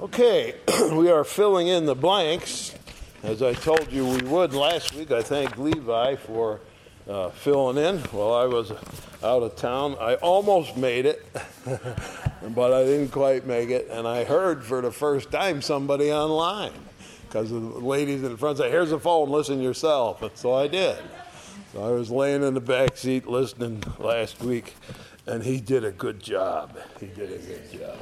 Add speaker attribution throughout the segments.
Speaker 1: Okay, we are filling in the blanks. As I told you we would last week, I thank Levi for uh, filling in while I was out of town. I almost made it, but I didn't quite make it. And I heard for the first time somebody online because the ladies in front said, Here's the phone, listen yourself. And so I did. So I was laying in the back seat listening last week, and he did a good job. He did a good job.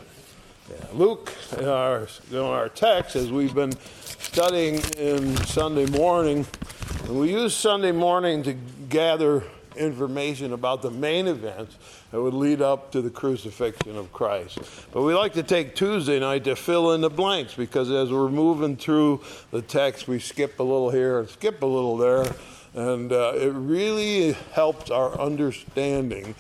Speaker 1: Yeah. Luke, in our, in our text, as we've been studying in Sunday morning, and we use Sunday morning to gather information about the main events that would lead up to the crucifixion of Christ. But we like to take Tuesday night to fill in the blanks because as we're moving through the text, we skip a little here and skip a little there. And uh, it really helps our understanding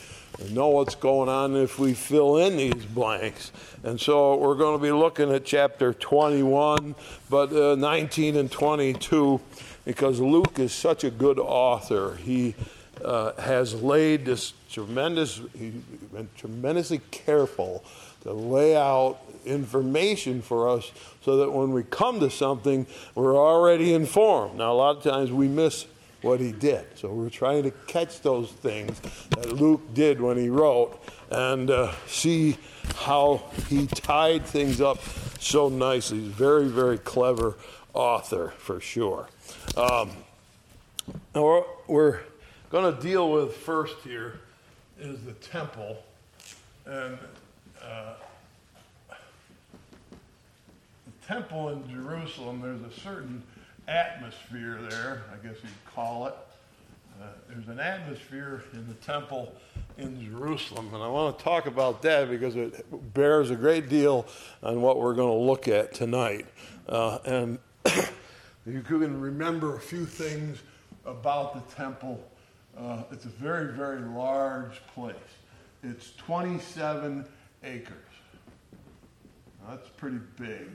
Speaker 1: know what's going on if we fill in these blanks. And so we're going to be looking at chapter 21, but uh, 19 and 22, because Luke is such a good author. He uh, has laid this tremendous, he's been tremendously careful to lay out information for us so that when we come to something, we're already informed. Now, a lot of times we miss what he did. So we're trying to catch those things that Luke did when he wrote and uh, see how he tied things up so nicely. He's very, very clever author for sure. Um, we're, we're going to deal with first here is the temple. And uh, the temple in Jerusalem, there's a certain atmosphere there, I guess you'd call it. Uh, there's an atmosphere in the temple in Jerusalem, and I want to talk about that because it bears a great deal on what we're going to look at tonight. Uh, and you can remember a few things about the temple. Uh, it's a very, very large place. It's 27 acres. That's pretty big.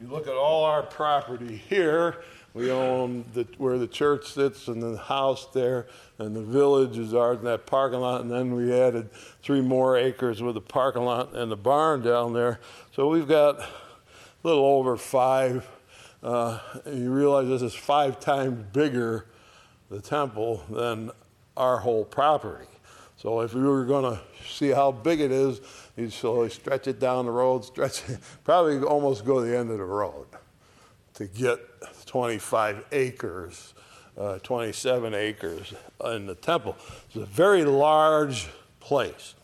Speaker 1: You look at all our property here, we own the, where the church sits and the house there, and the village is ours, and that parking lot, and then we added three more acres with the parking lot and the barn down there. So we've got a little over five. Uh, you realize this is five times bigger, the temple, than our whole property. So if we were going to see how big it is, you slowly stretch it down the road, stretch it, probably almost go to the end of the road to get 25 acres, uh, 27 acres in the temple. It's a very large place.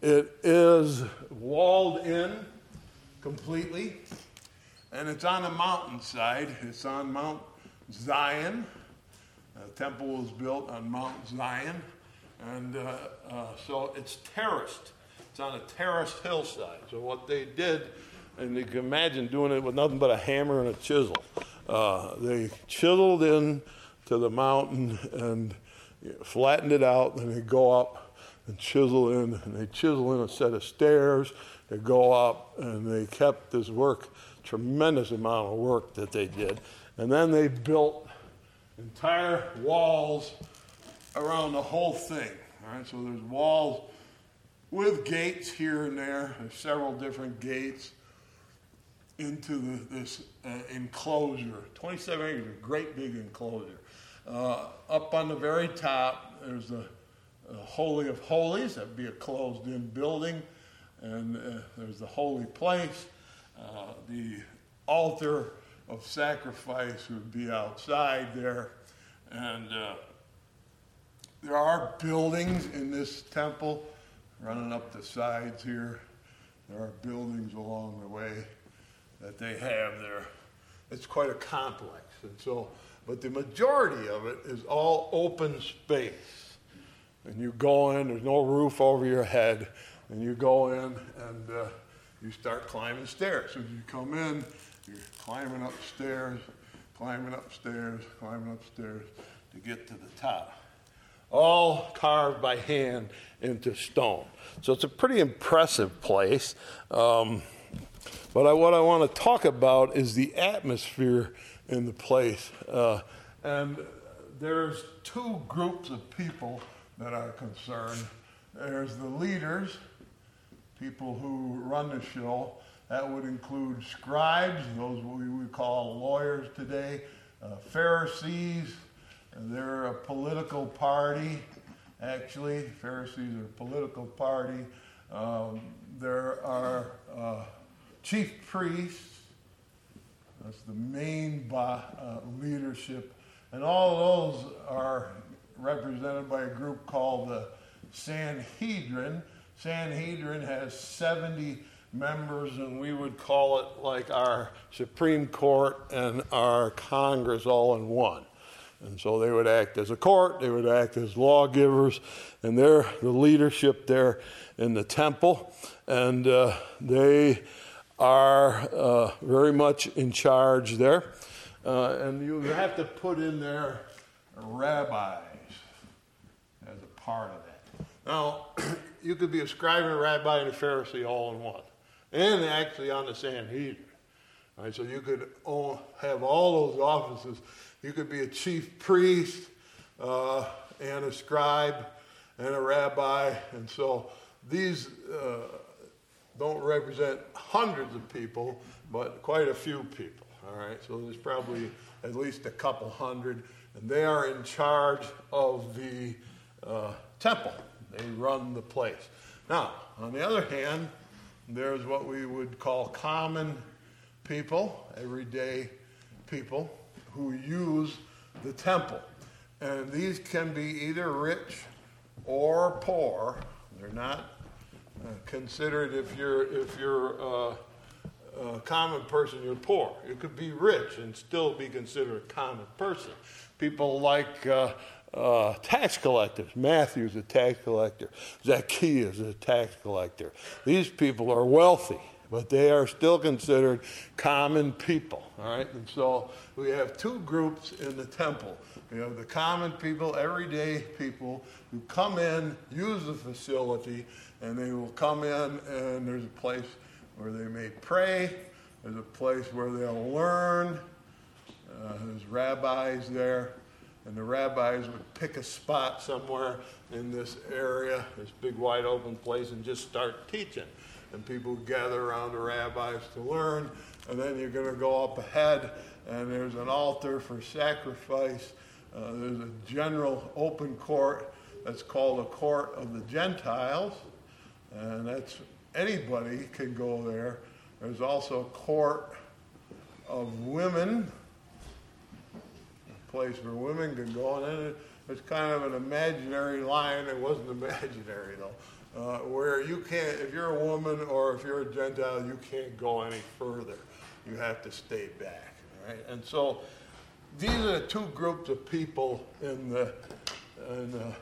Speaker 1: It is walled in completely, and it's on a mountainside. It's on Mount Zion. The temple was built on Mount Zion, and uh, uh, so it's terraced. It's on a terraced hillside. So what they did, and you can imagine doing it with nothing but a hammer and a chisel. Uh, they chiseled in to the mountain and flattened it out, and they go up and chisel in, and they chisel in a set of stairs. They go up, and they kept this work, tremendous amount of work that they did, and then they built entire walls around the whole thing. All right, so there's walls with gates here and there. Several different gates into the, this uh, enclosure. 27 acres, a great big enclosure. Uh, up on the very top, there's the Holy of Holies. That'd be a closed-in building, and uh, there's the holy place. Uh, the altar of sacrifice would be outside there, and uh, there are buildings in this temple running up the sides here. There are buildings along the way that they have there. It's quite a complex. And so, but the majority of it is all open space. And you go in, there's no roof over your head, and you go in and uh, you start climbing stairs. So you come in, you're climbing upstairs, climbing upstairs, climbing upstairs to get to the top. All carved by hand into stone. So it's a pretty impressive place. Um, but I, what I want to talk about is the atmosphere in the place. Uh, and there's two groups of people that are concerned. There's the leaders, people who run the show, That would include scribes, those we would call lawyers today, uh, Pharisees, they're a political party, actually. Pharisees are a political party. Um, there are uh, chief priests, that's the main uh, leadership, and all of those are represented by a group called the Sanhedrin. Sanhedrin has 70 members, and we would call it like our Supreme Court and our Congress all in one. And so they would act as a court, they would act as lawgivers, and they're the leadership there in the temple. And uh, they are uh, very much in charge there. Uh, and you have to put in there rabbis as a part of that. Now, you could be a scribe and a rabbi and a Pharisee all in one, and actually on the Sanhedrin. Right, so you could have all those offices. You could be a chief priest uh, and a scribe and a rabbi. And so these uh, don't represent hundreds of people, but quite a few people. All right, so there's probably at least a couple hundred, and they are in charge of the uh, temple. They run the place. Now, on the other hand, there's what we would call common people, everyday people who use the temple. And these can be either rich or poor. They're not uh, considered if you're if you're uh, a common person, you're poor. You could be rich and still be considered a common person. People like uh, uh, tax collectors. Matthew's a tax collector. Zacchaeus is a tax collector. These people are wealthy but they are still considered common people. All right, and so we have two groups in the temple. We have the common people, everyday people who come in, use the facility, and they will come in, and there's a place where they may pray. There's a place where they'll learn. Uh, there's rabbis there, and the rabbis would pick a spot somewhere in this area, this big wide open place, and just start teaching and people gather around the rabbis to learn. And then you're going to go up ahead, and there's an altar for sacrifice. Uh, there's a general open court that's called a court of the Gentiles, and that's anybody can go there. There's also a court of women, a place where women can go, and then there's kind of an imaginary line. It wasn't imaginary though uh, where you can't, if you're a woman or if you're a Gentile, you can't go any further. You have to stay back. Right? And so these are the two groups of people in the, in the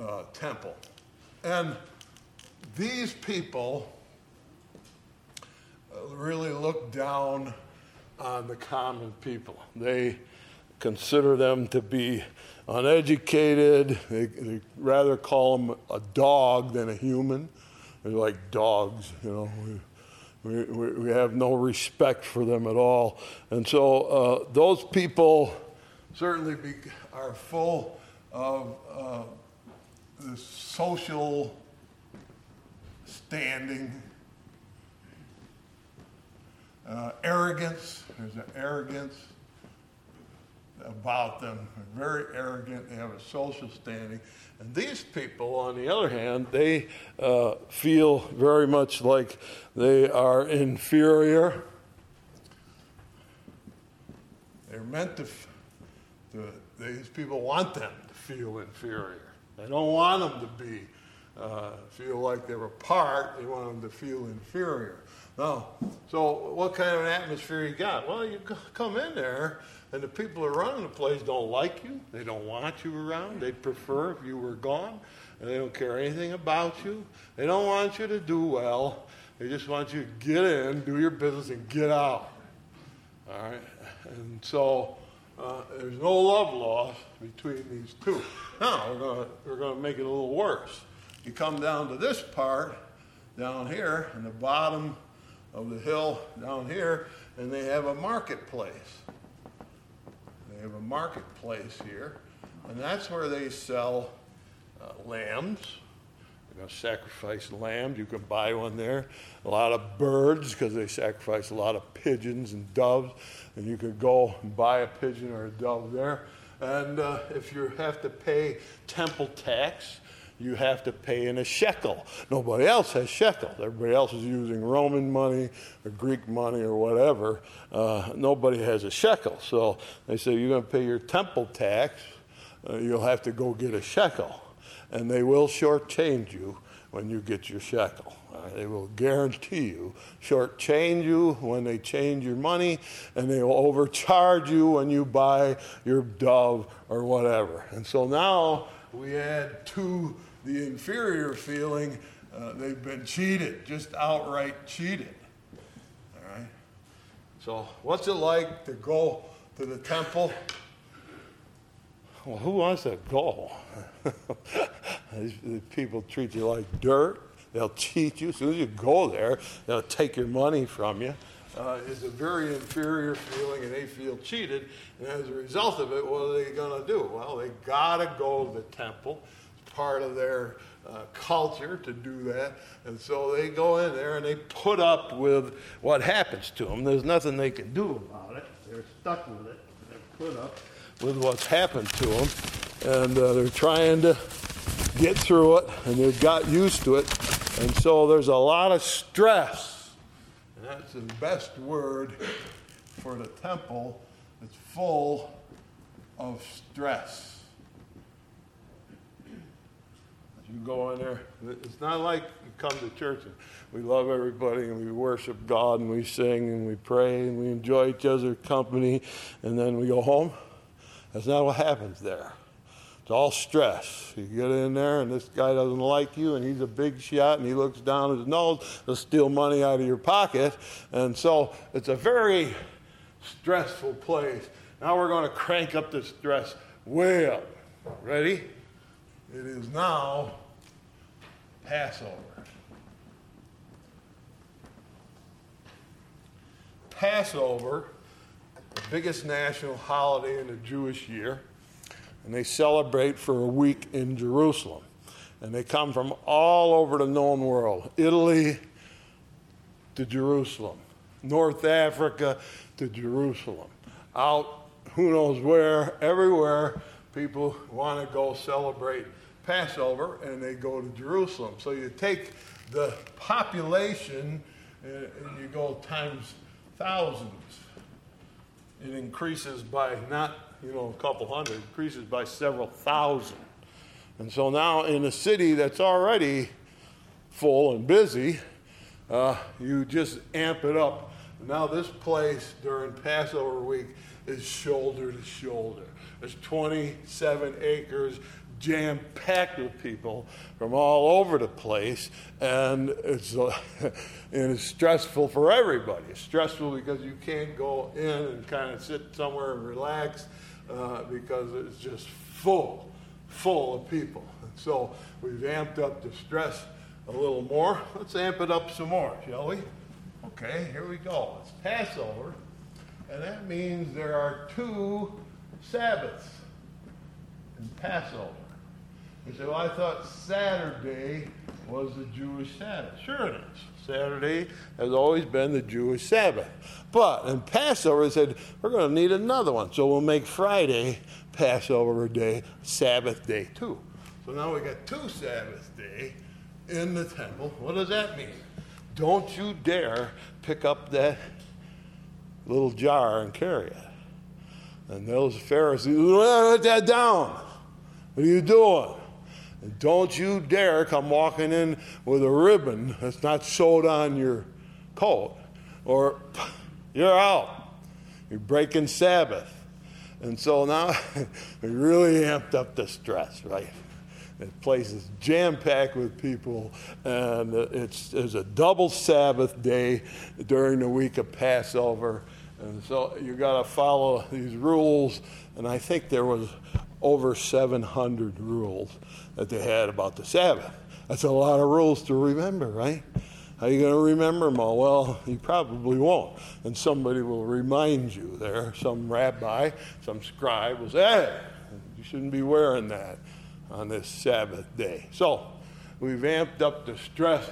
Speaker 1: uh, temple. And these people uh, really look down on the common people. They consider them to be uneducated. They, they, rather call them a dog than a human. They're like dogs, you know. We, we, we have no respect for them at all. And so uh, those people certainly be, are full of uh, the social standing, uh, arrogance. There's an arrogance about them. Very arrogant. They have a social standing. And these people, on the other hand, they uh, feel very much like they are inferior. They're meant to, to these people want them to feel inferior. They don't want them to be uh, feel like they're apart. They want them to feel inferior. Now, so what kind of an atmosphere you got? Well, you come in there and the people are the place don't like you. They don't want you around. They'd prefer if you were gone. And they don't care anything about you. They don't want you to do well. They just want you to get in, do your business, and get out. All right? And so uh, there's no love lost between these two. Now, we're going we're to make it a little worse. You come down to this part down here, in the bottom of the hill down here, and they have a marketplace have a marketplace here, and that's where they sell uh, lambs, They're going to sacrifice lambs. You can buy one there. A lot of birds because they sacrifice a lot of pigeons and doves. And you could go and buy a pigeon or a dove there. And uh, if you have to pay temple tax, you have to pay in a shekel. Nobody else has shekels. Everybody else is using Roman money or Greek money or whatever. Uh, nobody has a shekel. So they say you're going to pay your temple tax, uh, you'll have to go get a shekel. And they will shortchange you when you get your shekel. Uh, they will guarantee you, shortchange you when they change your money, and they will overcharge you when you buy your dove or whatever. And so now we add to the inferior feeling uh, they've been cheated, just outright cheated. All right? So, what's it like to go to the temple? Well, who wants to go? people treat you like dirt. They'll cheat you. As soon as you go there, they'll take your money from you. Uh, it's a very inferior feeling, and they feel cheated. And as a result of it, what are they going to do? Well, they got to go to the temple. Part of their uh, culture to do that. And so they go in there and they put up with what happens to them. There's nothing they can do about it. They're stuck with it. They're put up with what's happened to them. And uh, they're trying to get through it, and they've got used to it. And so there's a lot of stress. And that's the best word for the temple. It's full of stress. As you go in there, it's not like you come to church and we love everybody and we worship God and we sing and we pray and we enjoy each other's company and then we go home. That's not what happens there. It's all stress. You get in there, and this guy doesn't like you, and he's a big shot, and he looks down his nose to steal money out of your pocket. And so it's a very stressful place. Now we're going to crank up the stress way up. Ready? It is now Passover. Passover, the biggest national holiday in the Jewish year and they celebrate for a week in Jerusalem. And they come from all over the known world Italy to Jerusalem, North Africa to Jerusalem, out who knows where, everywhere. People want to go celebrate Passover and they go to Jerusalem. So you take the population and you go times thousands. It increases by not you know, a couple hundred, increases by several thousand. And so now in a city that's already full and busy, uh, you just amp it up. Now this place during Passover week is shoulder to shoulder. There's 27 acres jam packed with people from all over the place, and it's uh, and it's stressful for everybody. It's stressful because you can't go in and kind of sit somewhere and relax uh, because it's just full, full of people. And so we've amped up the stress a little more. Let's amp it up some more, shall we? Okay, here we go. It's Passover, and that means there are two Sabbaths in Passover. You say, well, I thought Saturday was the Jewish Sabbath. Sure it is. Saturday has always been the Jewish Sabbath. But in Passover, they said, we're going to need another one. So we'll make Friday Passover day, Sabbath day too. So now we got two Sabbath day in the temple. What does that mean? Don't you dare pick up that little jar and carry it. And those Pharisees, put that down. What are you doing? Don't you dare come walking in with a ribbon that's not sewed on your coat, or you're out. You're breaking Sabbath. And so now we really amped up the stress, right? The place is jam packed with people, and it's, it's a double Sabbath day during the week of Passover. And so you've got to follow these rules. And I think there was over 700 rules that they had about the Sabbath. That's a lot of rules to remember, right? How are you going to remember them all? Well, you probably won't. And somebody will remind you there. Some rabbi, some scribe will say, hey, you shouldn't be wearing that on this Sabbath day. So we've amped up the stress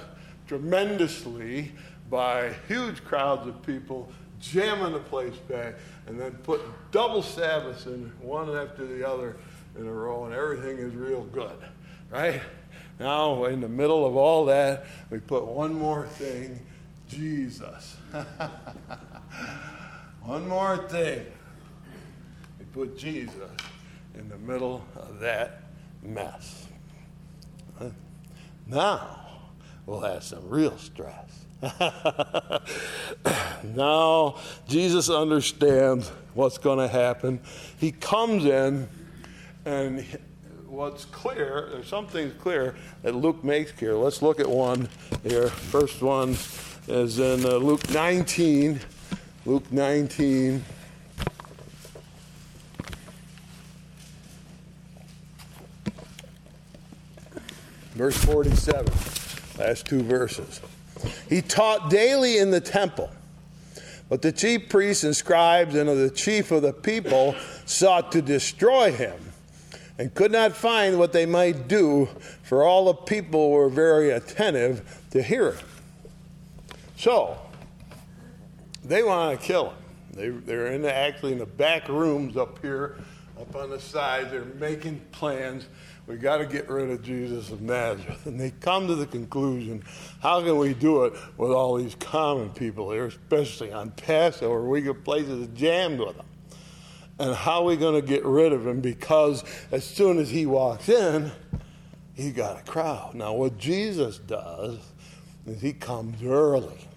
Speaker 1: tremendously by huge crowds of people jamming the place back and then putting double Sabbaths in one after the other in a row, and everything is real good, right? Now, in the middle of all that, we put one more thing Jesus. one more thing. We put Jesus in the middle of that mess. Now, we'll have some real stress. now, Jesus understands what's going to happen. He comes in, and what's clear, there's some things clear that Luke makes clear. Let's look at one here. First one is in uh, Luke 19. Luke 19. Verse 47, last two verses. He taught daily in the temple, but the chief priests and scribes and the chief of the people sought to destroy him and could not find what they might do, for all the people were very attentive to hear him. So, they want to kill him. They, they're in the, actually in the back rooms up here, up on the sides. They're making plans. We got to get rid of Jesus of Nazareth. And they come to the conclusion how can we do it with all these common people here, especially on Passover? We get places jammed with them and how are we going to get rid of him because as soon as he walks in, he got a crowd. Now, what Jesus does is he comes early.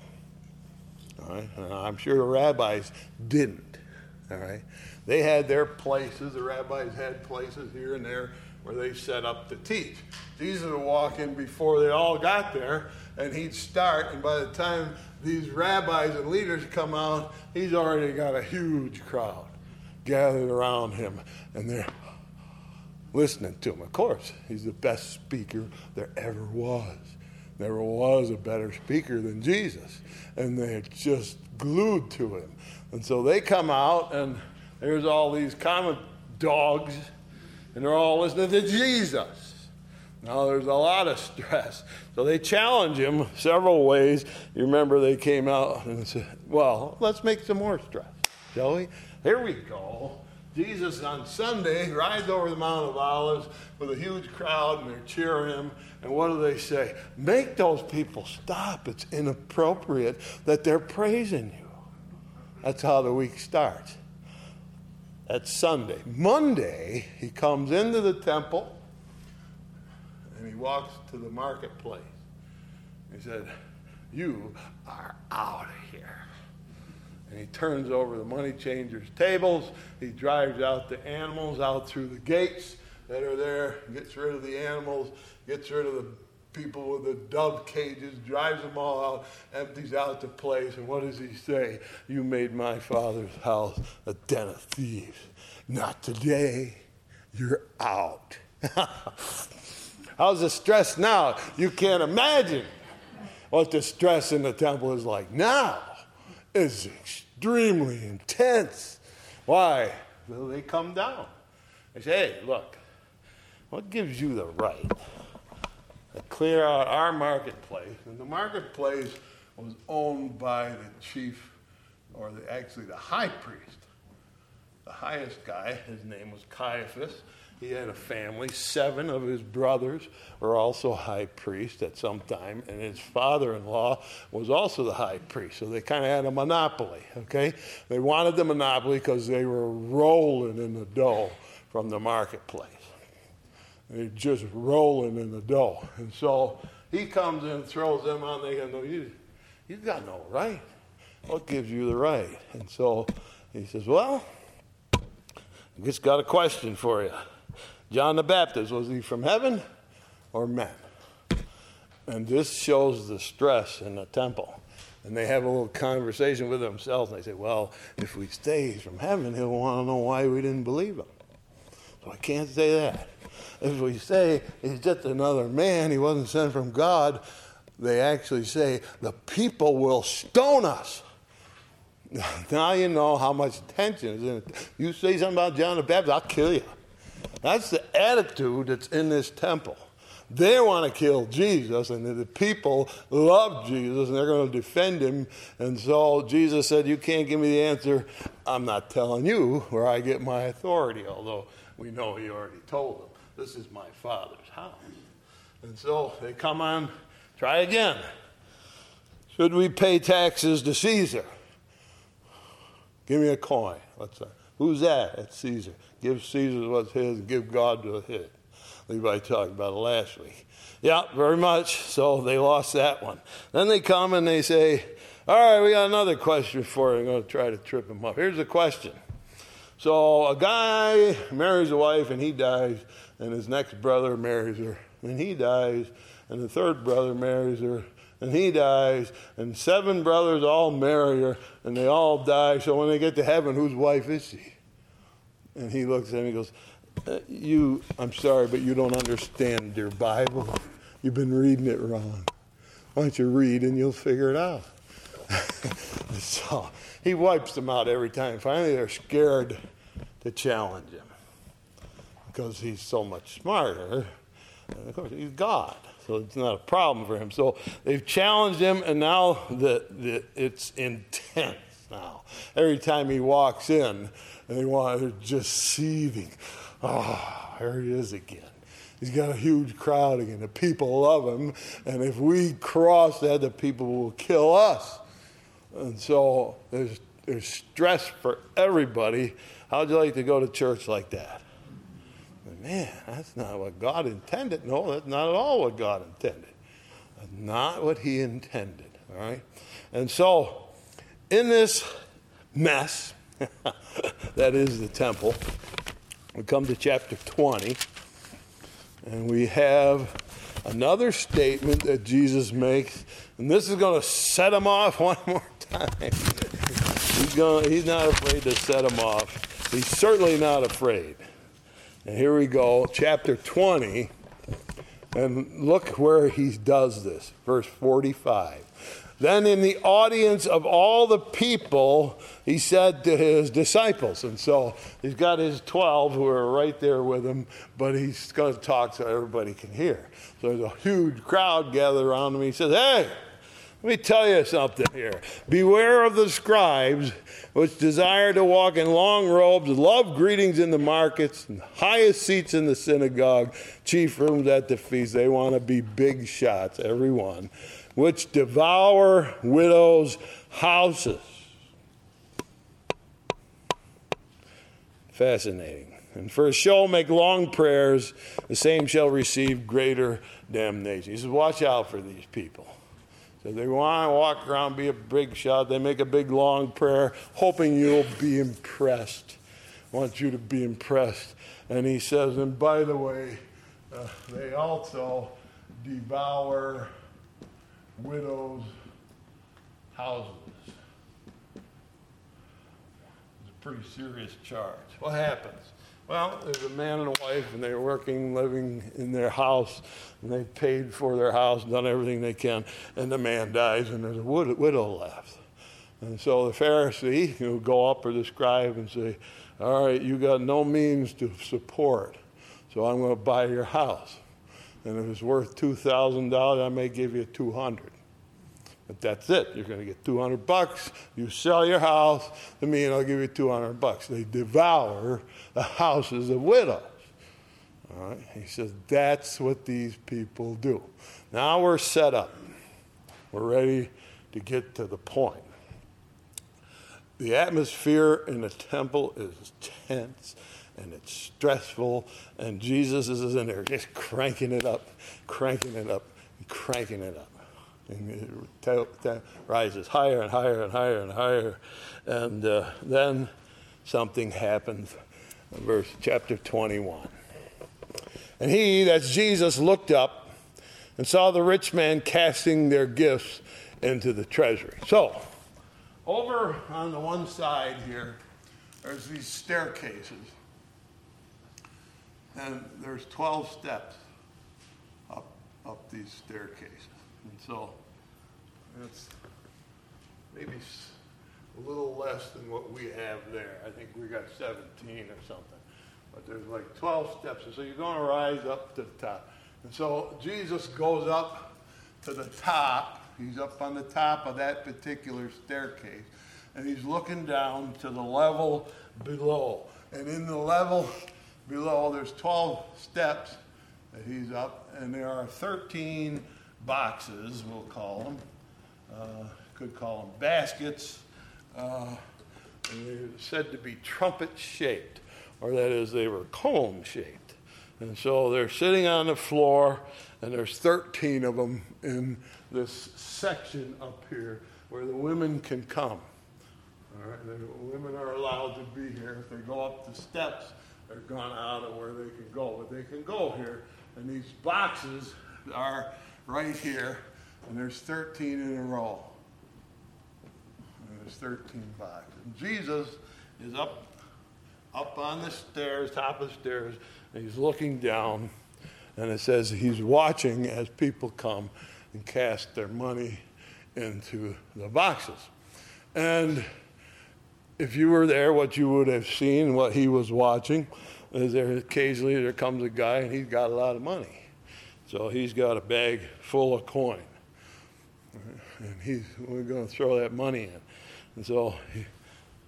Speaker 1: All right? And I'm sure the rabbis didn't. All right? They had their places, the rabbis had places here and there where they set up to teach. Jesus would walk in before they all got there, and he'd start, and by the time these rabbis and leaders come out, he's already got a huge crowd gathered around him and they're listening to him. Of course, he's the best speaker there ever was. Never was a better speaker than Jesus. And they're just glued to him. And so they come out, and there's all these common dogs, and they're all listening to Jesus. Now, there's a lot of stress. So they challenge him several ways. You remember they came out and said, Well, let's make some more stress, shall we? Here we go. Jesus on Sunday rides over the Mount of Olives with a huge crowd and they're cheering him. And what do they say? Make those people stop. It's inappropriate that they're praising you. That's how the week starts. That's Sunday. Monday, he comes into the temple and he walks to the marketplace. He said, You are out of here. And he turns over the money changers' tables. He drives out the animals out through the gates that are there, gets rid of the animals, gets rid of the people with the dove cages, drives them all out, empties out the place. And what does he say? You made my father's house a den of thieves. Not today. You're out. How's the stress now? You can't imagine what the stress in the temple is like now It's extremely intense. Why? Well, they come down. They say, hey, look, what gives you the right clear out our marketplace? And the marketplace was owned by the chief, or the, actually the high priest. The highest guy, his name was Caiaphas. He had a family. Seven of his brothers were also high priests at some time, and his father in law was also the high priest. So they kind of had a monopoly, okay? They wanted the monopoly because they were rolling in the dough from the marketplace. They're just rolling in the dough. And so he comes in and throws them on. They go, no, you, you got no right. What gives you the right? And so he says, well, I just got a question for you. John the Baptist, was he from heaven or men? And this shows the stress in the temple. And they have a little conversation with themselves, and they say, Well, if we stay from heaven, he'll want to know why we didn't believe him. So I can't say that. If we say he's just another man, he wasn't sent from God, they actually say, The people will stone us. Now you know how much tension is in it. You say something about John the Baptist, I'll kill you. That's the attitude that's in this temple. they want to kill Jesus, and the people love Jesus, and they're going to defend him. And so Jesus said, You can't give me the answer. I'm not telling you where I get my authority, although we know he already told them, This is my Father's house. And so they come on, try again. Should we pay taxes to Caesar? Give me a coin. What's that? Who's that? It's Caesar. Give Caesar what's his, give God what's his. Levi talked about it last week. Yeah, very much. So they lost that one. Then they come and they say, All right, we got another question for you. I'm going to try to trip him up. Here's the question. So a guy marries a wife and he dies, and his next brother marries her, and he dies, and the third brother marries her, and he dies, and seven brothers all marry her, and they all die. So when they get to heaven, whose wife is she? And he looks at him and he goes, uh, You, I'm sorry, but you don't understand your Bible. You've been reading it wrong. Why don't you read and you'll figure it out? so he wipes them out every time. Finally, they're scared to challenge him because he's so much smarter. And of course, he's God. So it's not a problem for him. So they've challenged him, and now the, the, it's intense now. Every time he walks in, they want, they're just seething. Ah, oh, there he is again. He's got a huge crowd again. The people love him, and if we cross that, the people will kill us. And so there's, there's stress for everybody. How'd you like to go to church like that? Man, that's not what God intended. No, that's not at all what God intended. That's not what He intended. All right? And so, in this mess, that is the temple, we come to chapter 20, and we have another statement that Jesus makes, and this is going to set him off one more time. he's, going, he's not afraid to set him off. He's certainly not afraid. And here we go, chapter 20. And look where he does this, verse 45. Then, in the audience of all the people, he said to his disciples, and so he's got his 12 who are right there with him, but he's going to talk so everybody can hear. So there's a huge crowd gathered around him. He says, Hey, let me tell you something here. Beware of the scribes which desire to walk in long robes, love greetings in the markets, and highest seats in the synagogue, chief rooms at the feast. They want to be big shots, every one, which devour widows' houses. Fascinating. And for a show, make long prayers, the same shall receive greater damnation. He says, Watch out for these people. They want to walk around, be a big shot. They make a big long prayer, hoping you'll be impressed. I Want you to be impressed. And he says, and by the way, uh, they also devour widows' houses. It's a pretty serious charge. What happens? Well, there's a man and a wife, and they're working, living in their house, and they've paid for their house, done everything they can, and the man dies, and there's a widow left. And so the Pharisee will go up or the scribe and say, All right, you got no means to support, so I'm going to buy your house. And if it's worth $2,000, I may give you 200 but that's it. You're going to get 200 bucks. You sell your house to me, and I'll give you 200 bucks. They devour the houses of widows. All right? He says that's what these people do. Now we're set up. We're ready to get to the point. The atmosphere in the temple is tense and it's stressful, and Jesus is in there just cranking it up, cranking it up, cranking it up. And it rises higher and higher and higher and higher. And uh, then something happens. Verse chapter 21. And he, that's Jesus, looked up and saw the rich man casting their gifts into the treasury. So, over on the one side here, there's these staircases. And there's 12 steps up, up these staircases. And so that's maybe a little less than what we have there. I think we got 17 or something. But there's like 12 steps. And so you're going to rise up to the top. And so Jesus goes up to the top. He's up on the top of that particular staircase. And he's looking down to the level below. And in the level below, there's 12 steps that he's up. And there are 13 boxes, we'll call them. Uh, could call them baskets. Uh, they're said to be trumpet shaped, or that is, they were comb shaped. And so they're sitting on the floor, and there's 13 of them in this section up here where the women can come. All right, the women are allowed to be here. If they go up the steps, they're gone out of where they can go, but they can go here. And these boxes are right here, and there's 13 in a row. There's 13 boxes. And Jesus is up, up on the stairs, top of the stairs, and he's looking down, and it says he's watching as people come and cast their money into the boxes. And if you were there, what you would have seen, what he was watching, is there occasionally there comes a guy and he's got a lot of money. So he's got a bag full of coin. And he's we're going to throw that money in. And so he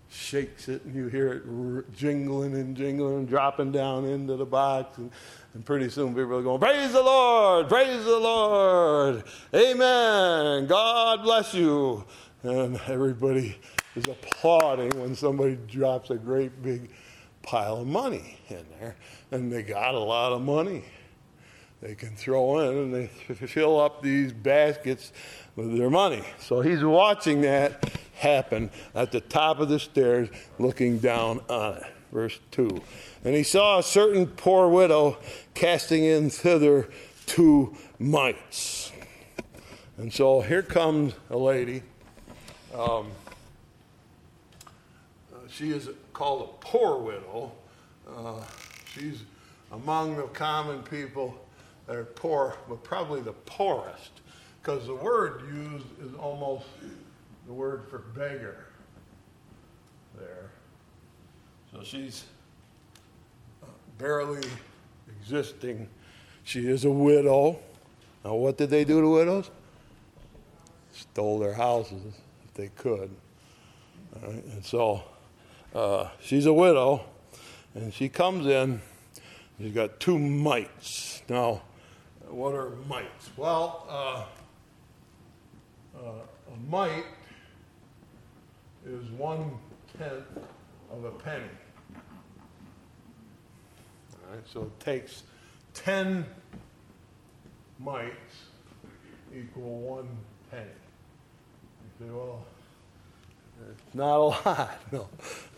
Speaker 1: shakes it and you hear it jingling and jingling, and dropping down into the box. And, and pretty soon people are going, Praise the Lord, praise the Lord, Amen, God bless you. And everybody is applauding when somebody drops a great big pile of money in there. And they got a lot of money they can throw in and they fill up these baskets with their money. So he's watching that happen at the top of the stairs, looking down on it. Verse 2. And he saw a certain poor widow casting in thither two mites. And so here comes a lady. Um, she is called a poor widow. Uh, she's among the common people that are poor, but probably the poorest, because the word used is almost the word for beggar there. So she's barely existing. She is a widow. Now, what did they do to widows? Stole their houses if they could. And so uh, she's a widow, and she comes in. She's got two mites. Now, what are mites? Well, uh, uh, a mite is one tenth of a penny. All right, so it takes 10 mites equal one penny. You say, well, it's not a lot. No.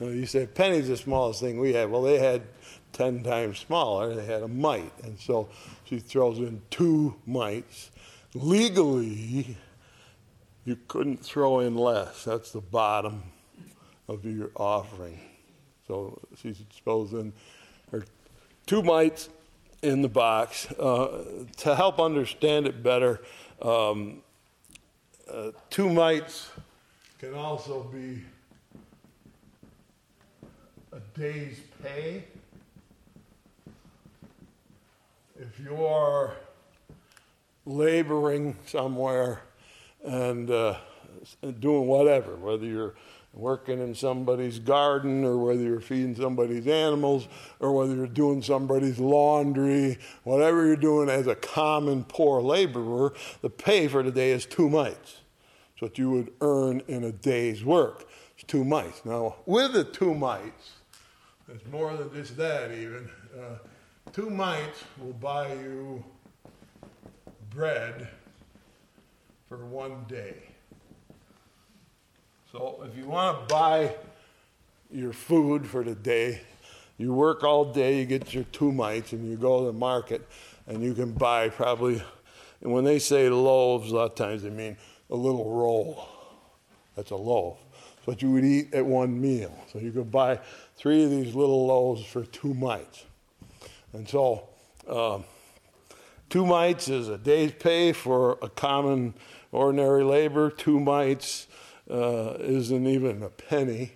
Speaker 1: no. You say penny's the smallest thing we had. Well, they had 10 times smaller. They had a mite. And so she throws in two mites. Legally, you couldn't throw in less. That's the bottom of your offering. So she throws in her two mites in the box. Uh, to help understand it better, um, uh, two mites can also be a day's pay. If you're laboring somewhere and uh, doing whatever, whether you're working in somebody's garden or whether you're feeding somebody's animals or whether you're doing somebody's laundry, whatever you're doing as a common poor laborer, the pay for the day is two mites. It's what you would earn in a day's work. It's two mites. Now, with the two mites, it's more than just that even. Uh, two mites will buy you bread for one day. So if you want to buy your food for the day, you work all day, you get your two mites, and you go to the market, and you can buy probably, and when they say loaves, a lot of times they mean a little roll. That's a loaf. It's what you would eat at one meal. So you could buy three of these little loaves for two mites. And so, um, two mites is a day's pay for a common ordinary labor. Two mites uh, isn't even a penny.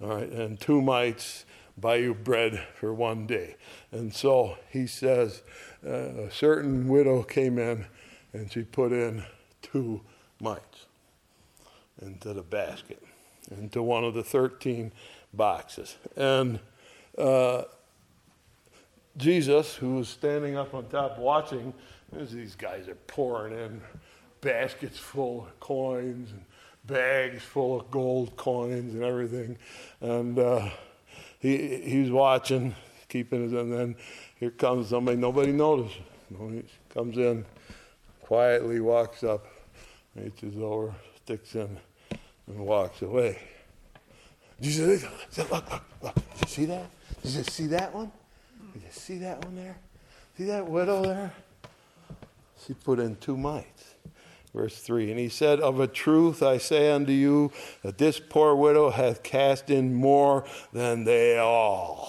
Speaker 1: All right, and two mites buy you bread for one day. And so he says, uh, a certain widow came in and she put in two mites into the basket, into one of the 13 boxes. And uh, Jesus, who was standing up on top watching, these guys are pouring in baskets full of coins and bags full of gold coins and everything. And uh, he, he's watching, keeping it, and then here comes somebody nobody notices. He comes in, quietly walks up, reaches over, sticks in, and walks away. Jesus, look, look, look, Did you see that? Did you see that one? You see that one there? See that widow there? She put in two mites. Verse 3 And he said, Of a truth I say unto you, that this poor widow hath cast in more than they all.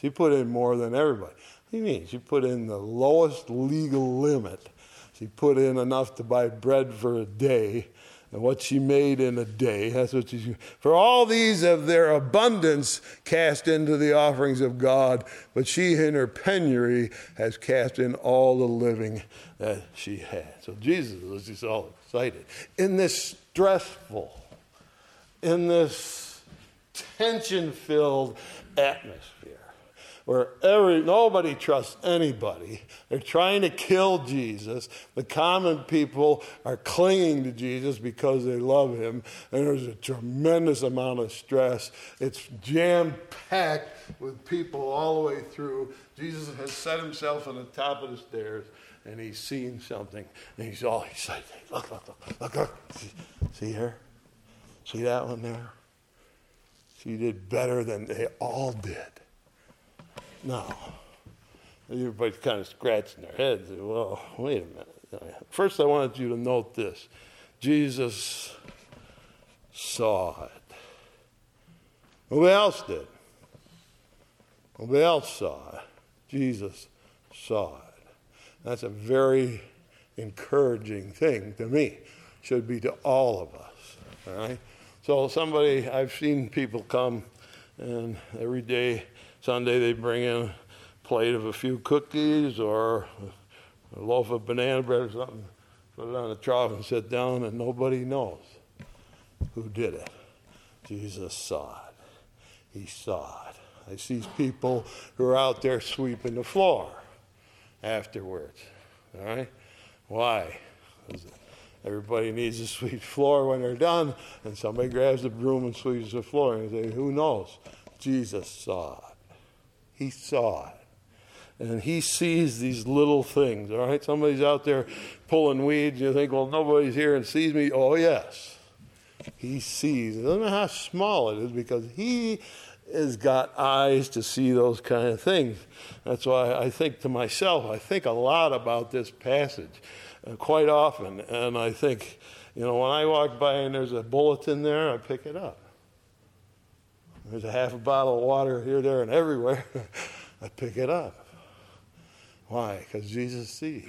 Speaker 1: She put in more than everybody. What do you mean? She put in the lowest legal limit. She put in enough to buy bread for a day and what she made in a day. That's what she. For all these of their abundance cast into the offerings of God, but she in her penury has cast in all the living that she had. So Jesus was just all excited in this stressful, in this tension-filled atmosphere where every, nobody trusts anybody. They're trying to kill Jesus. The common people are clinging to Jesus because they love him, and there's a tremendous amount of stress. It's jam packed with people all the way through. Jesus has set himself on the top of the stairs, and he's seen something, and he's all excited. Look, look, look, look, look. See her? See that one there? She did better than they all did. No. Everybody's kind of scratching their heads. Well, wait a minute. First, I wanted you to note this Jesus saw it. Nobody else did. Nobody else saw it. Jesus saw it. That's a very encouraging thing to me. Should be to all of us. All right? So somebody I've seen people come and every day Sunday they bring in a plate of a few cookies or a loaf of banana bread or something, put it on a trough and sit down, and nobody knows who did it. Jesus saw it. He saw it. I see people who are out there sweeping the floor afterwards. All right? Why? Everybody needs to sweep floor when they're done, and somebody grabs the broom and sweeps the floor and they say, Who knows? Jesus saw it. He saw it. And he sees these little things, all right? Somebody's out there pulling weeds, you think, well, nobody's here and sees me. Oh, yes. He sees. It doesn't matter how small it is because he has got eyes to see those kind of things. That's why I think to myself, I think a lot about this passage uh, quite often. And I think, you know, when I walk by and there's a bulletin there, I pick it up. There's a half a bottle of water here, there, and everywhere. I pick it up. Why? Because Jesus sees.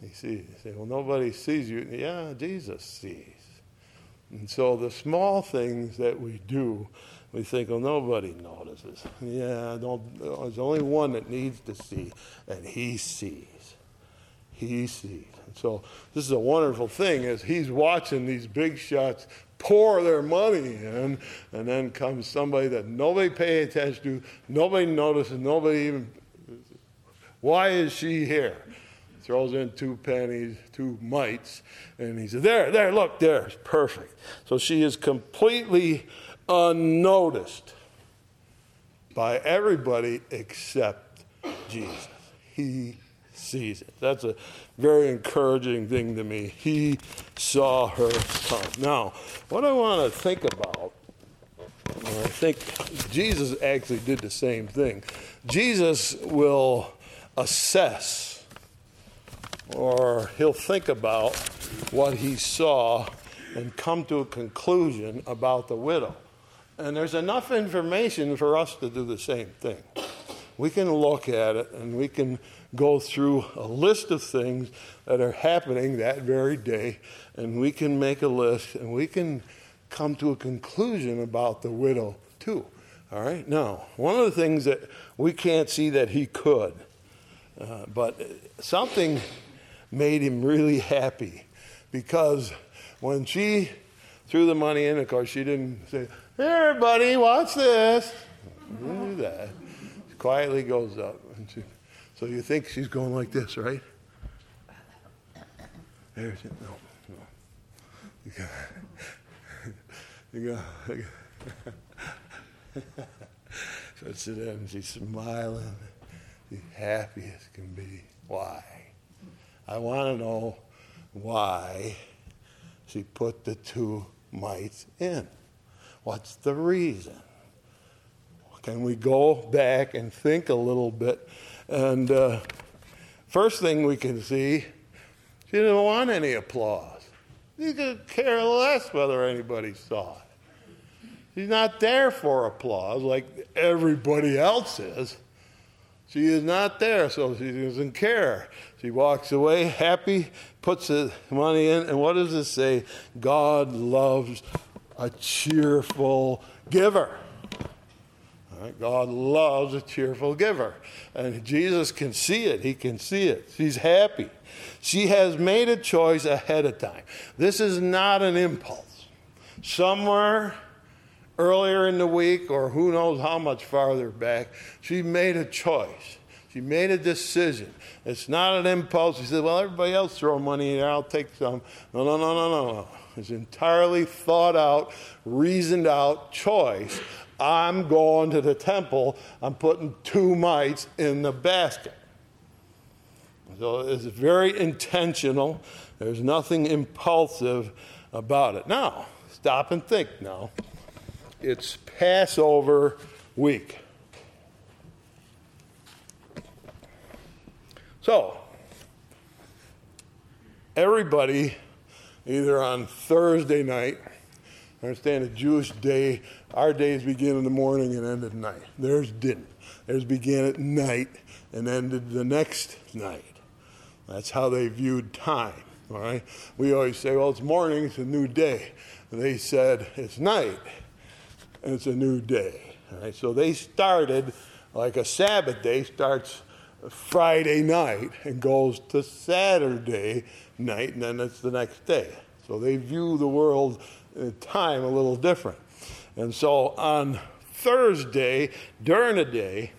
Speaker 1: He sees. You say, well, nobody sees you. Yeah, Jesus sees. And so the small things that we do, we think, well, nobody notices. Yeah, there's only one that needs to see, and he sees. He sees. And so this is a wonderful thing as he's watching these big shots pour their money in, and then comes somebody that nobody pay attention to, nobody notices, nobody even. Why is she here? Throws in two pennies, two mites, and he says, There, there, look, there, it's perfect. So she is completely unnoticed by everybody except Jesus. He sees it. That's a very encouraging thing to me. He saw her come. Now, what I want to think about, I think Jesus actually did the same thing. Jesus will assess or he'll think about what he saw and come to a conclusion about the widow. And there's enough information for us to do the same thing. We can look at it and we can go through a list of things that are happening that very day, and we can make a list and we can come to a conclusion about the widow too. All right? Now, one of the things that we can't see that he could, uh, but something made him really happy because when she threw the money in, of course, she didn't say, Here, buddy, watch this. Didn't do that. She quietly goes up. And she, so you think she's going like this, right? There's it. No, no. You go. you got. so sit there and she's smiling. She's happy as can be. Why? I want to know why she put the two mites in. What's the reason? Can we go back and think a little bit? And uh, first thing we can see, she didn't want any applause. She could care less whether anybody saw it. She's not there for applause like everybody else is. She is not there, so she doesn't care. She walks away happy, puts the money in, and what does it say? God loves a cheerful giver. Right? God loves a cheerful giver. And Jesus can see it. He can see it. She's happy. She has made a choice ahead of time. This is not an impulse. Somewhere earlier in the week, or who knows how much farther back, she made a choice. She made a decision. It's not an impulse. She said, Well, everybody else throw money in there, I'll take some. No, no, no, no, no, no. It's entirely thought out, reasoned out choice. I'm going to the temple. I'm putting two mites in the basket. So it's very intentional. There's nothing impulsive about it. Now, stop and think now. It's Passover week. So, everybody, either on Thursday night, I understand a Jewish day, our days begin in the morning and end at night. Theirs didn't. Theirs began at night and ended the next night. That's how they viewed time. All right. We always say, well, it's morning, it's a new day. They said it's night, and it's a new day. All right. So they started like a Sabbath day starts Friday night and goes to Saturday night, and then it's the next day. So they view the world uh, time a little different. And so on Thursday, during the day,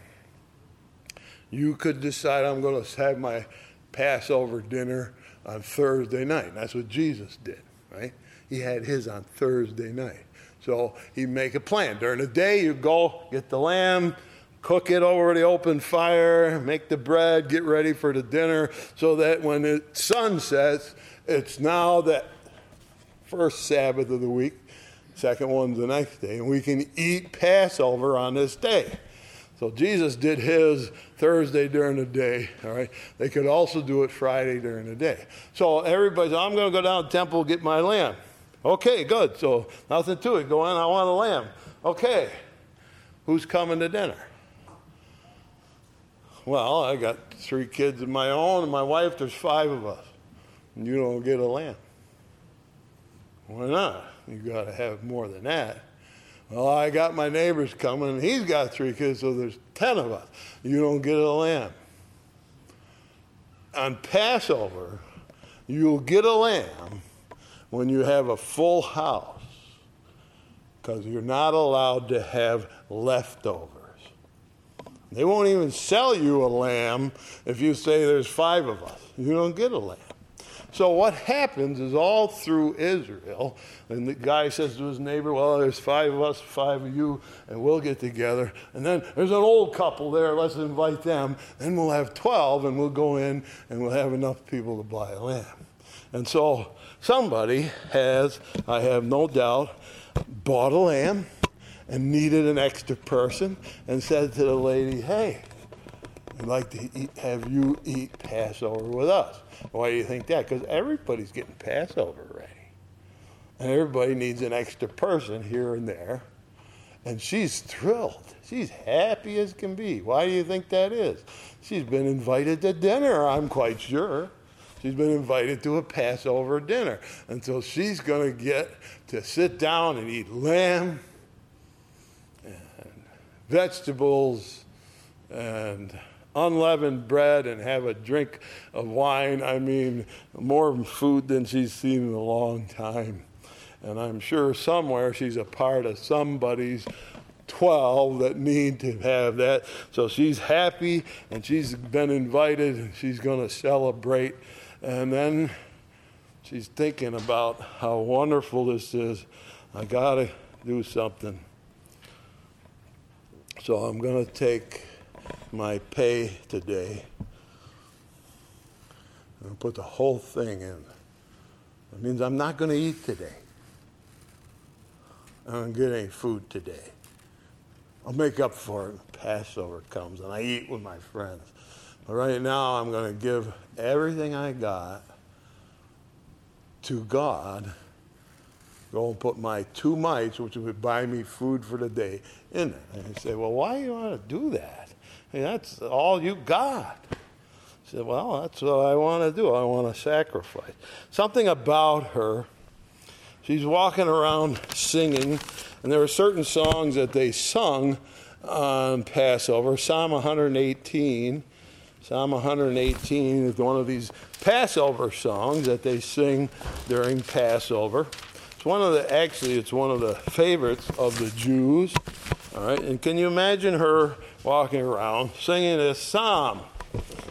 Speaker 1: you could decide I'm going to have my Passover dinner on Thursday night. That's what Jesus did, right? He had his on Thursday night. So he'd make a plan. During the day, you go get the lamb, cook it over the open fire, make the bread, get ready for the dinner, so that when the sun sets, it's now that first Sabbath of the week, second one's the next day, and we can eat Passover on this day. So Jesus did his Thursday during the day, all right? They could also do it Friday during the day. So everybody's, I'm going to go down to the temple get my lamb. Okay, good. So nothing to it. Go in, I want a lamb. Okay. Who's coming to dinner? Well, I got three kids of my own and my wife, there's five of us. And you don't get a lamb. Why not? You got to have more than that. Well, I got my neighbors coming, and he's got three kids, so there's 10 of us. You don't get a lamb. On Passover, you'll get a lamb when you have a full house, because you're not allowed to have leftovers. They won't even sell you a lamb if you say there's five of us. You don't get a lamb. So what happens is all through Israel, and the guy says to his neighbor, Well, there's five of us, five of you, and we'll get together. And then there's an old couple there, let's invite them. Then we'll have 12, and we'll go in and we'll have enough people to buy a lamb. And so somebody has, I have no doubt, bought a lamb and needed an extra person and said to the lady, Hey, I'd like to eat, have you eat Passover with us. Why do you think that? Because everybody's getting Passover ready. And everybody needs an extra person here and there. And she's thrilled. She's happy as can be. Why do you think that is? She's been invited to dinner, I'm quite sure. She's been invited to a Passover dinner. And so she's going to get to sit down and eat lamb and vegetables and unleavened bread and have a drink of wine. I mean, more food than she's seen in a long time. And I'm sure somewhere she's a part of somebody's 12 that need to have that. So she's happy and she's been invited and she's going to celebrate. And then she's thinking about how wonderful this is. I got to do something. So I'm going to take my pay today and put the whole thing in. It means I'm not going to eat today. I don't get any food today. I'll make up for it when Passover comes and I eat with my friends. But right now, I'm going to give everything I got to God. Go and put my two mites, which would buy me food for the day, in it. And you say, Well, why do you want to do that? That's all you got. I said, Well, that's what I want to do. I want to sacrifice. Something about her she's walking around singing, and there are certain songs that they sung on Passover. Psalm 118. Psalm 118 is one of these Passover songs that they sing during Passover. It's one of the actually it's one of the favorites of the Jews. All right, and can you imagine her walking around singing this psalm?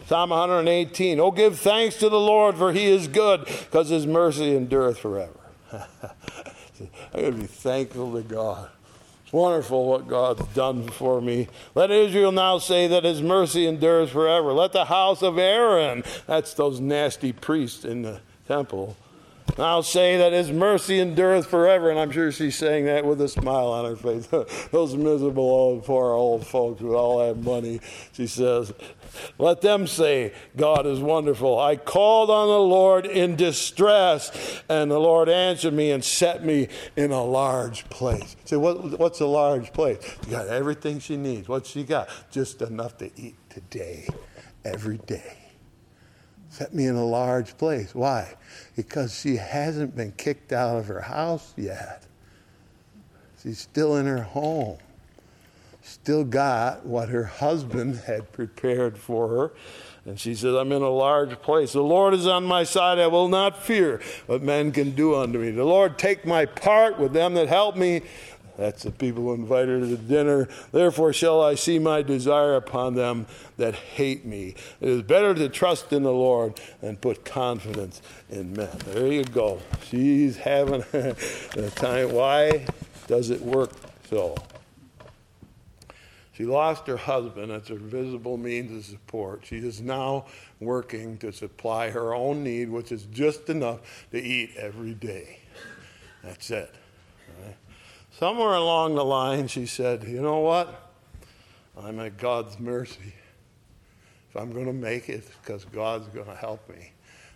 Speaker 1: Psalm 118. Oh, give thanks to the Lord, for he is good, because his mercy endureth forever. Going to be thankful to God. It's wonderful what God's done for me. Let Israel now say that his mercy endures forever. Let the house of Aaron, that's those nasty priests in the temple, now say that his mercy endureth forever. And I'm sure she's saying that with a smile on her face. Those miserable old, poor old folks with all that money. She says, let them say, God is wonderful. I called on the Lord in distress, and the Lord answered me and set me in a large place. Say, what, what's a large place? You got everything she needs. What she got? Just enough to eat today, every day. Set me in a large place. Why? Because she hasn't been kicked out of her house yet. She's still in her home still got what her husband had prepared for her. And she says, I'm in a large place. The Lord is on my side. I will not fear what men can do unto me. The Lord take my part with them that help me. That's the people who invited her to dinner. Therefore shall I see my desire upon them that hate me. It is better to trust in the Lord than put confidence in men. There you go. She's having a time. Why does it work so? She lost her husband. That's her visible means of support. She is now working to supply her own need, which is just enough to eat every day. That's it. Somewhere along the line, she said, You know what? I'm at God's mercy. If I'm going to make it, because God's going to help me.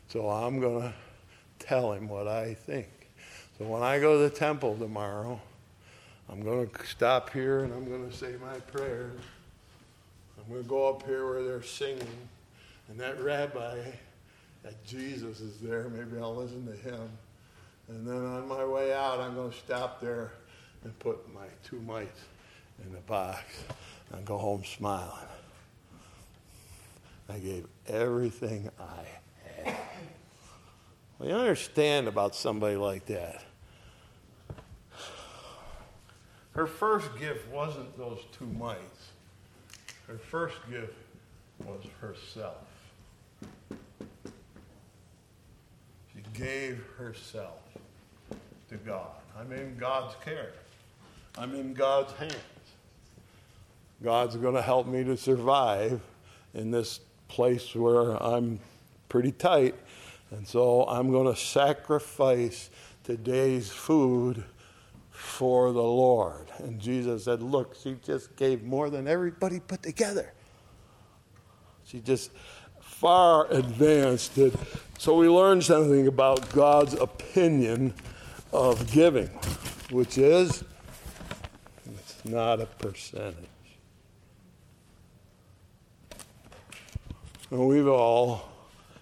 Speaker 1: So I'm going to tell him what I think. So when I go to the temple tomorrow, I'm going to stop here and I'm going to say my prayers. I'm going to go up here where they're singing. And that rabbi, that Jesus is there. Maybe I'll listen to him. And then on my way out, I'm going to stop there and put my two mites in the box and go home smiling. I gave everything I had. Well, you understand about somebody like that. Her first gift wasn't those two mites. Her first gift was herself. She gave herself to God. I'm in God's care. I'm in God's hands. God's going to help me to survive in this place where I'm pretty tight. And so I'm going to sacrifice today's food for the Lord. And Jesus said, Look, she just gave more than everybody put together. She just far advanced it. So we learned something about God's opinion of giving, which is not a percentage. And we've all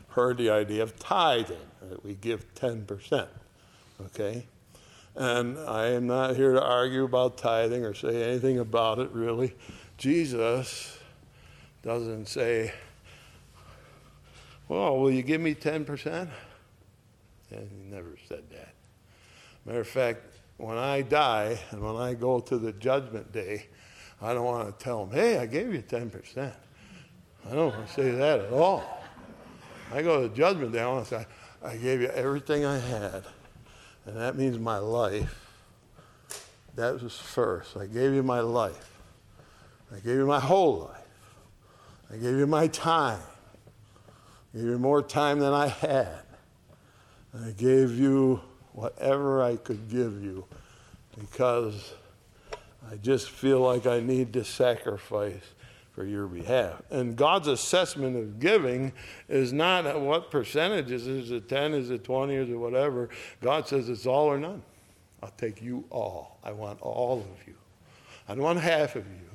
Speaker 1: heard the idea of tithing, that we give 10%. Okay? And I am not here to argue about tithing or say anything about it, really. Jesus doesn't say, Well, will you give me 10%? And he never said that. Matter of fact, when I die and when I go to the judgment day, I don't want to tell them, Hey, I gave you 10%. I don't want to say that at all. I go to the judgment day, I want to say, I gave you everything I had. And that means my life. That was first. I gave you my life. I gave you my whole life. I gave you my time. I gave you more time than I had. I gave you whatever I could give you because I just feel like I need to sacrifice for your behalf. And God's assessment of giving is not what percentages is it 10, is it 20, is it whatever. God says it's all or none. I'll take you all. I want all of you. I don't want half of you.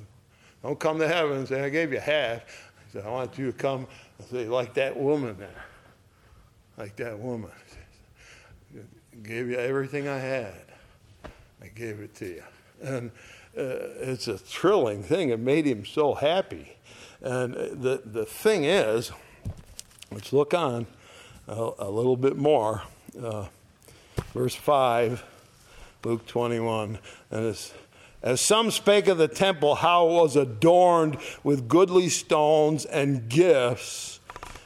Speaker 1: Don't come to heaven and say, I gave you half. I said, I want you to come and say, like that woman there. Like that woman. Gave you everything I had. I gave it to you. And uh, it's a thrilling thing. It made him so happy. And the, the thing is, let's look on a, a little bit more. Uh, verse 5, Luke 21. And it's, as some spake of the temple, how it was adorned with goodly stones and gifts.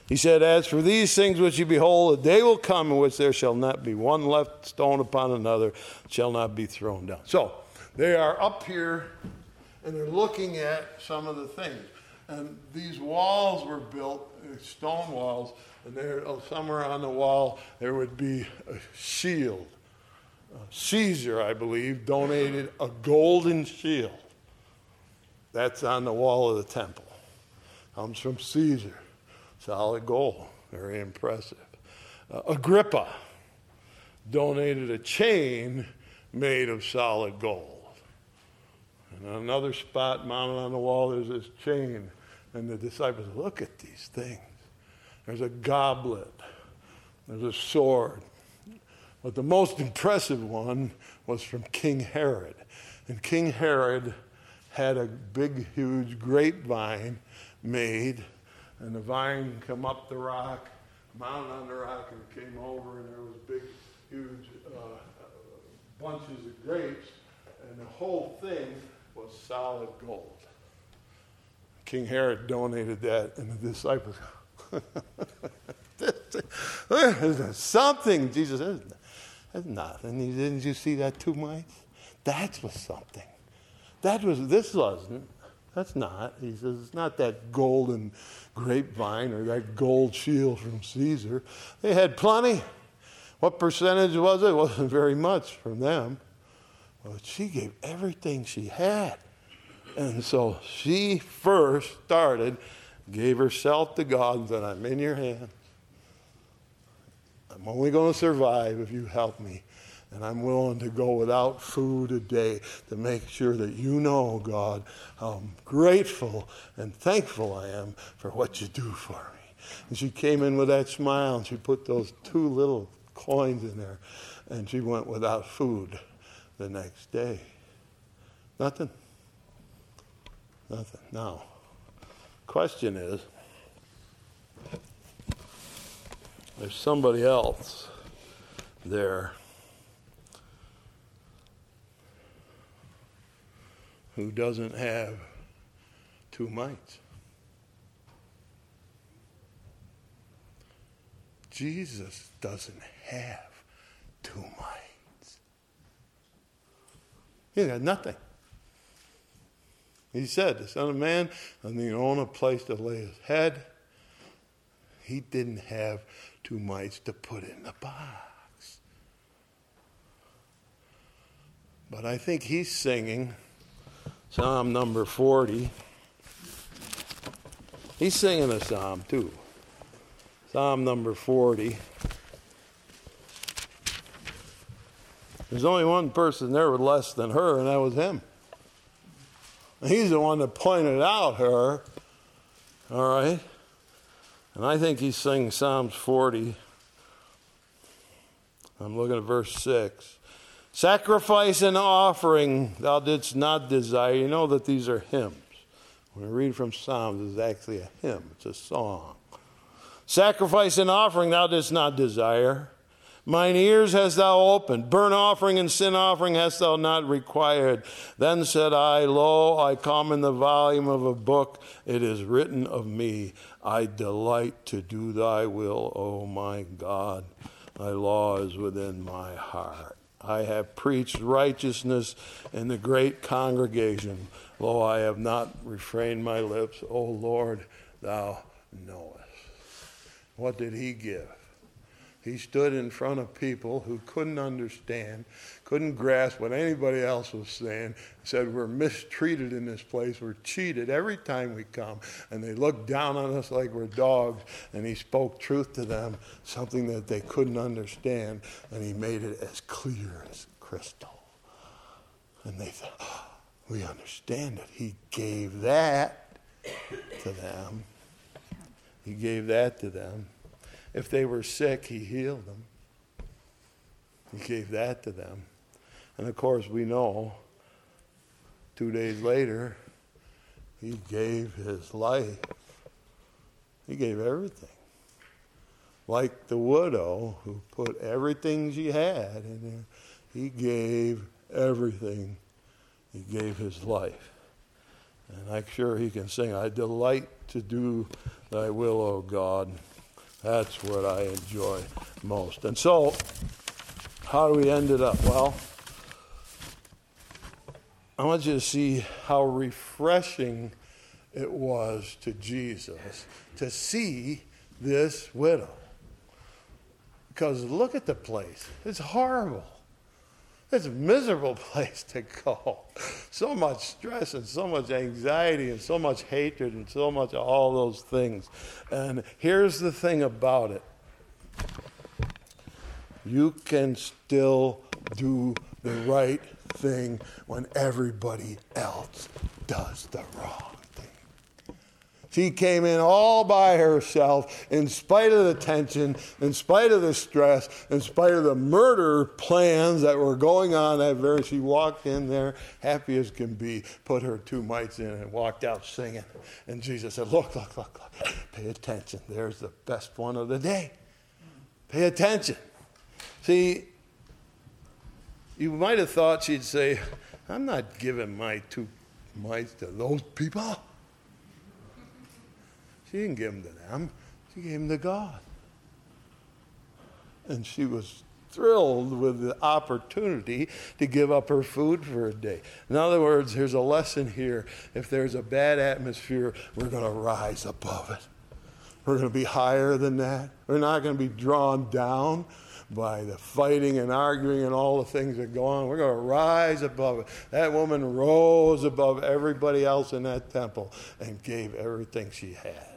Speaker 1: He said, As for these things which you behold, a day will come in which there shall not be one left stone upon another, shall not be thrown down. So, they are up here and they're looking at some of the things. And these walls were built, uh, stone walls, and there, uh, somewhere on the wall there would be a shield. Uh, Caesar, I believe, donated a golden shield. That's on the wall of the temple. Comes from Caesar. Solid gold. Very impressive. Uh, Agrippa donated a chain made of solid gold. And another spot mounted on the wall, there's this chain. And the disciples, look at these things. There's a goblet, there's a sword. But the most impressive one was from King Herod. And King Herod had a big, huge grapevine made, and the vine come up the rock, mounted on the rock, and it came over, and there was big, huge uh, bunches of grapes, and the whole thing was solid gold. King Herod donated that, and the disciples, something. Jesus says, that's nothing. Didn't you see that two mites? That was something. That was, this wasn't. That's not. He says, it's not that golden grapevine or that gold shield from Caesar. They had plenty. What percentage was it? It wasn't very much from them. But she gave everything she had. And so she first started, gave herself to God, and said, I'm in your hands. I'm only going to survive if you help me. And I'm willing to go without food a day to make sure that you know, God, how grateful and thankful I am for what you do for me. And she came in with that smile and she put those two little coins in there and she went without food the next day. Nothing. Nothing. Now, question is there's somebody else there who doesn't have two mites. Jesus doesn't have two mites. He had nothing. He said, The Son of Man doesn't even own a place to lay his head. He didn't have two mites to put in the box. But I think he's singing Psalm number 40. He's singing a psalm too. Psalm number 40. There's only one person there with less than her, and that was him. He's the one that pointed out her. All right? And I think he's singing Psalms 40. I'm looking at verse 6. Sacrifice and offering thou didst not desire. You know that these are hymns. When we read from Psalms, it's actually a hymn, it's a song. Sacrifice and offering thou didst not desire. Mine ears hast thou opened. Burnt offering and sin offering hast thou not required. Then said I, Lo, I come in the volume of a book. It is written of me. I delight to do thy will, O my God. Thy law is within my heart. I have preached righteousness in the great congregation. Lo, I have not refrained my lips. O Lord, thou knowest. What did he give? He stood in front of people who couldn't understand, couldn't grasp what anybody else was saying, said, We're mistreated in this place, we're cheated every time we come. And they looked down on us like we're dogs. And he spoke truth to them, something that they couldn't understand, and he made it as clear as crystal. And they thought, oh, We understand it. He gave that to them. He gave that to them. If they were sick, he healed them. He gave that to them. And of course, we know two days later, he gave his life. He gave everything. Like the widow who put everything she had in there, he gave everything. He gave his life. And I'm sure he can sing, I delight to do thy will, O God. That's what I enjoy most. And so, how do we end it up? Well, I want you to see how refreshing it was to Jesus to see this widow. Because look at the place, it's horrible. It's a miserable place to go. So much stress and so much anxiety and so much hatred and so much all those things. And here's the thing about it you can still do the right thing when everybody else does the wrong. She came in all by herself, in spite of the tension, in spite of the stress, in spite of the murder plans that were going on that very. She walked in there, happy as can be, put her two mites in, and walked out singing. And Jesus said, Look, look, look, look. Pay attention. There's the best one of the day. Pay attention. See, you might have thought she'd say, I'm not giving my two mites to those people. She didn't give them to them, she gave them to God. And she was thrilled with the opportunity to give up her food for a day. In other words, here's a lesson here. If there's a bad atmosphere, we're going to rise above it. We're going to be higher than that. We're not going to be drawn down by the fighting and arguing and all the things that go on. We're going to rise above it. That woman rose above everybody else in that temple and gave everything she had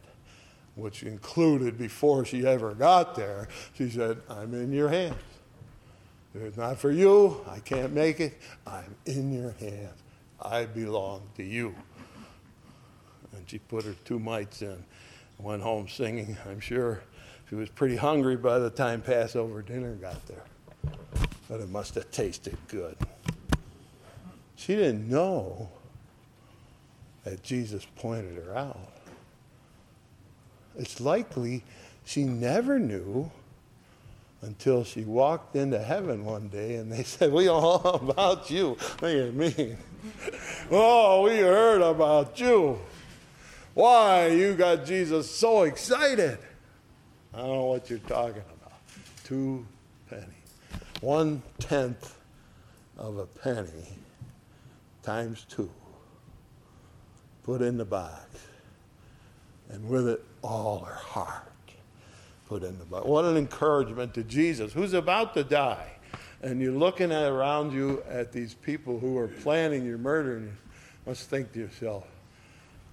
Speaker 1: which included before she ever got there, she said, I'm in your hands. If it's not for you, I can't make it. I'm in your hands. I belong to you. And she put her two mites in, and went home singing. I'm sure she was pretty hungry by the time Passover dinner got there. But it must have tasted good. She didn't know that Jesus pointed her out. It's likely she never knew until she walked into heaven one day and they said, We all about you. Look at me. oh, we heard about you. Why you got Jesus so excited? I don't know what you're talking about. Two pennies. One tenth of a penny times two. Put in the box. And with it, all her heart put in the Bible. What an encouragement to Jesus, who's about to die. And you're looking at around you at these people who are planning your murder, and you must think to yourself,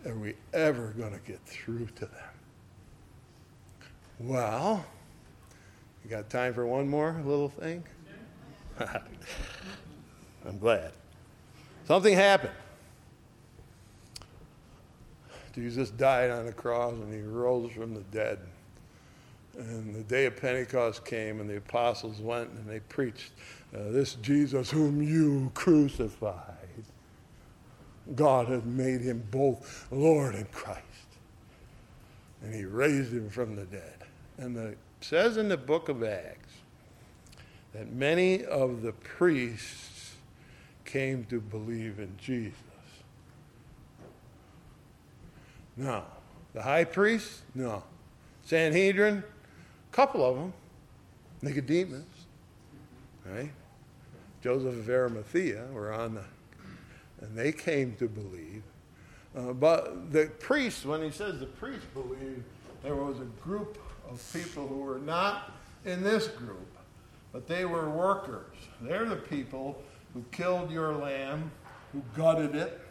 Speaker 1: are we ever going to get through to them? Well, you got time for one more little thing? I'm glad. Something happened. Jesus died on the cross and he rose from the dead. And the day of Pentecost came, and the apostles went and they preached uh, this Jesus whom you crucified, God had made him both Lord and Christ. And he raised him from the dead. And it says in the book of Acts that many of the priests came to believe in Jesus. No. The high priest? No. Sanhedrin? A couple of them. Nicodemus, right? Joseph of Arimathea were on the, and they came to believe. Uh, but the priests, when he says the priests believed, there was a group of people who were not in this group, but they were workers. They're the people who killed your lamb, who gutted it.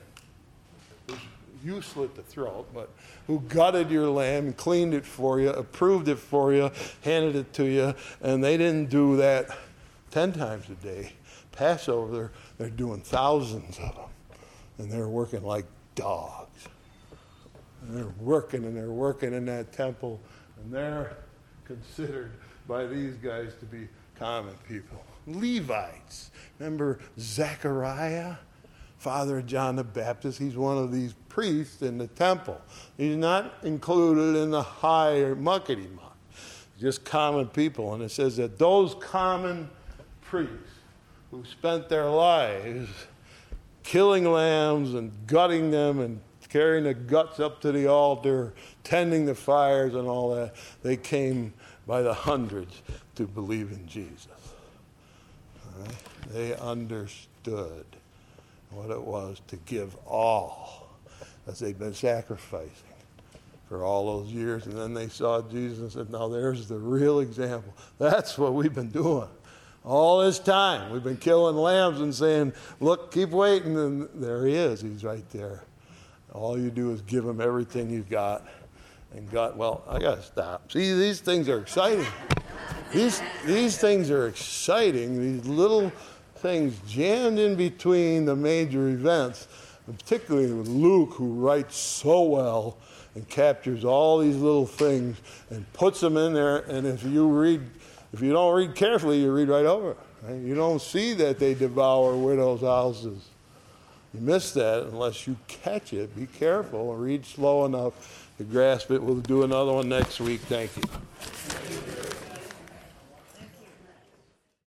Speaker 1: You slit the throat, but who gutted your lamb, cleaned it for you, approved it for you, handed it to you, and they didn't do that 10 times a day. Passover, they're, they're doing thousands of them, and they're working like dogs. And they're working and they're working in that temple, and they're considered by these guys to be common people. Levites. Remember Zechariah, father John the Baptist? He's one of these priests in the temple. He's not included in the high or muckety muck, just common people. And it says that those common priests who spent their lives killing lambs and gutting them and carrying the guts up to the altar, tending the fires and all that, they came by the hundreds to believe in Jesus. They understood what it was to give all as they've been sacrificing for all those years. And then they saw Jesus and said, Now there's the real example. That's what we've been doing. All this time, we've been killing lambs and saying, Look, keep waiting. And there he is. He's right there. All you do is give him everything you've got. And God, well, I got to stop. See, these things are exciting. These, these things are exciting. These little things jammed in between the major events, particularly with Luke, who writes so well and captures all these little things and puts them in there. And if you read, if you don't read carefully, you read right over. Right? You don't see that they devour widows' houses. You miss that unless you catch it. Be careful. And read slow enough to grasp it. We'll do another one next week. Thank you.